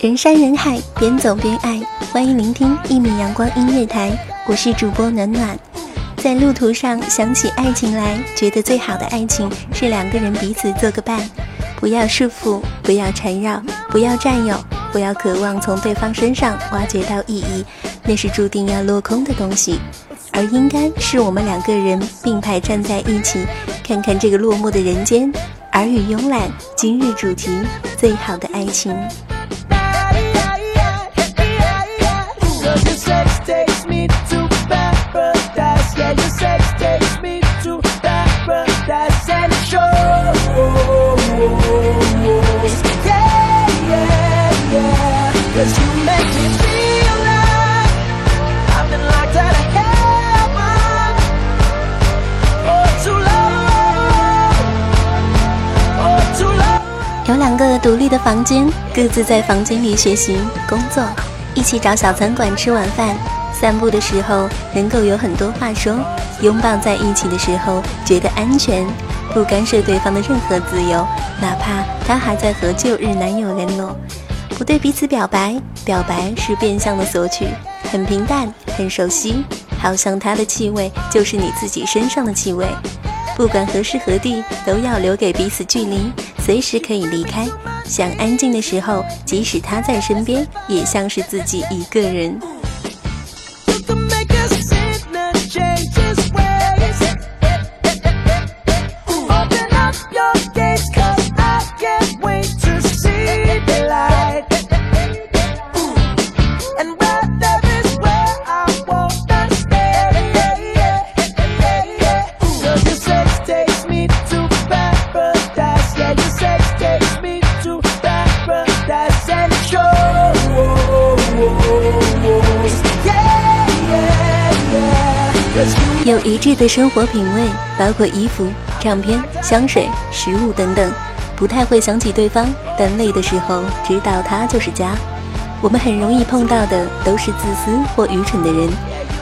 人山人海，边走边爱，欢迎聆听一米阳光音乐台，我是主播暖暖。在路途上想起爱情来，觉得最好的爱情是两个人彼此做个伴，不要束缚，不要缠绕，不要占有，不要渴望从对方身上挖掘到意义，那是注定要落空的东西。而应该是我们两个人并排站在一起，看看这个落寞的人间，耳语慵懒。今日主题：最好的爱情。独立的房间，各自在房间里学习、工作，一起找小餐馆吃晚饭。散步的时候能够有很多话说，拥抱在一起的时候觉得安全，不干涉对方的任何自由，哪怕他还在和旧日男友联络。不对彼此表白，表白是变相的索取，很平淡，很熟悉，好像他的气味就是你自己身上的气味。不管何时何地，都要留给彼此距离，随时可以离开。想安静的时候，即使他在身边，也像是自己一个人。有一致的生活品味，包括衣服、唱片、香水、食物等等，不太会想起对方，但累的时候知道他就是家。我们很容易碰到的都是自私或愚蠢的人，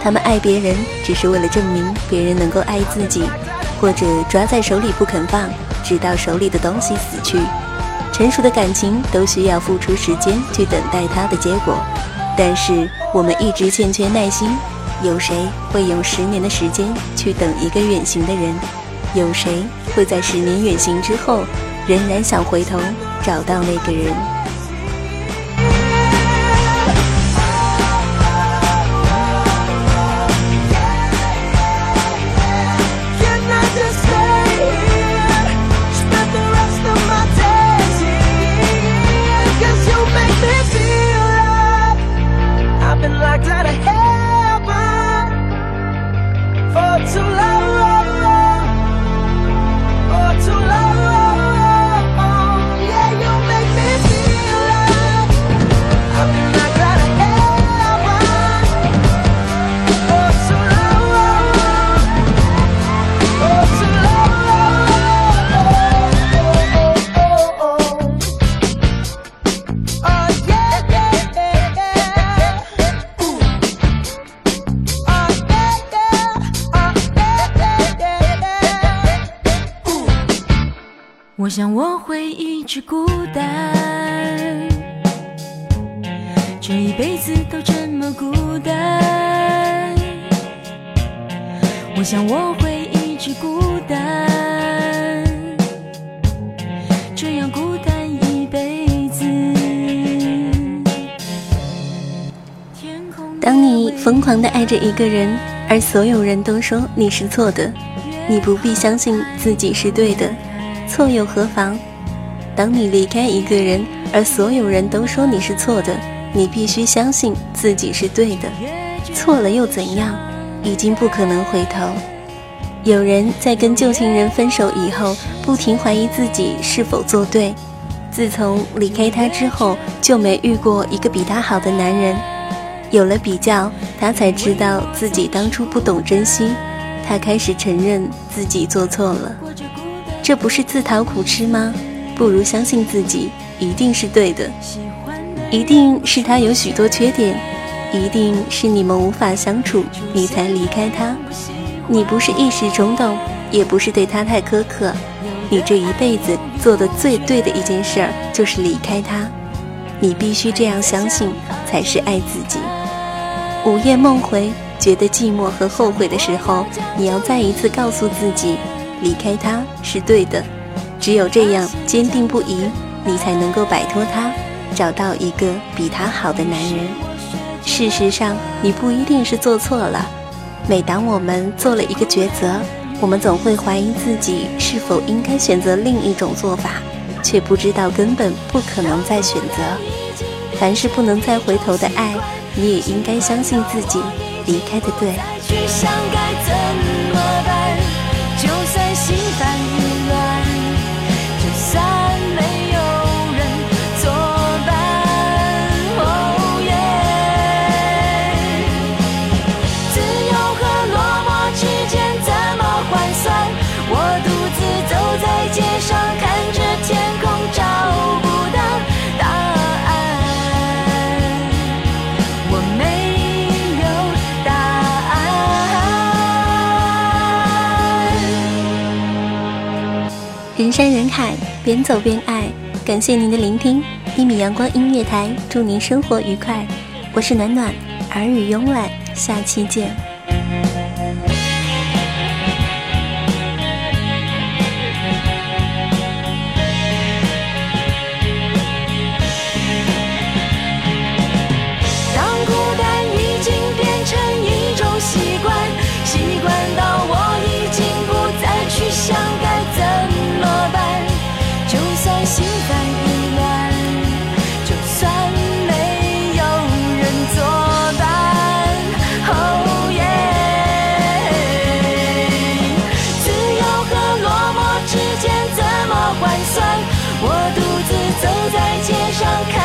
他们爱别人只是为了证明别人能够爱自己，或者抓在手里不肯放，直到手里的东西死去。成熟的感情都需要付出时间去等待它的结果，但是我们一直欠缺耐心。有谁会用十年的时间去等一个远行的人？有谁会在十年远行之后，仍然想回头找到那个人？我想我会一直孤单，这一辈子都这么孤单。我想我会一直孤单，这样孤单一辈子。当你疯狂的爱着一个人，而所有人都说你是错的，你不必相信自己是对的。错又何妨？当你离开一个人，而所有人都说你是错的，你必须相信自己是对的。错了又怎样？已经不可能回头。有人在跟旧情人分手以后，不停怀疑自己是否做对。自从离开他之后，就没遇过一个比他好的男人。有了比较，他才知道自己当初不懂珍惜。他开始承认自己做错了。这不是自讨苦吃吗？不如相信自己一定是对的，一定是他有许多缺点，一定是你们无法相处，你才离开他。你不是一时冲动，也不是对他太苛刻。你这一辈子做的最对的一件事儿，就是离开他。你必须这样相信，才是爱自己。午夜梦回，觉得寂寞和后悔的时候，你要再一次告诉自己，离开他是对的。只有这样坚定不移，你才能够摆脱他，找到一个比他好的男人。事实上，你不一定是做错了。每当我们做了一个抉择，我们总会怀疑自己是否应该选择另一种做法，却不知道根本不可能再选择。凡是不能再回头的爱。你也应该相信自己离开的对。人山人海，边走边爱。感谢您的聆听，一米阳光音乐台，祝您生活愉快。我是暖暖，耳语慵懒，下期见。我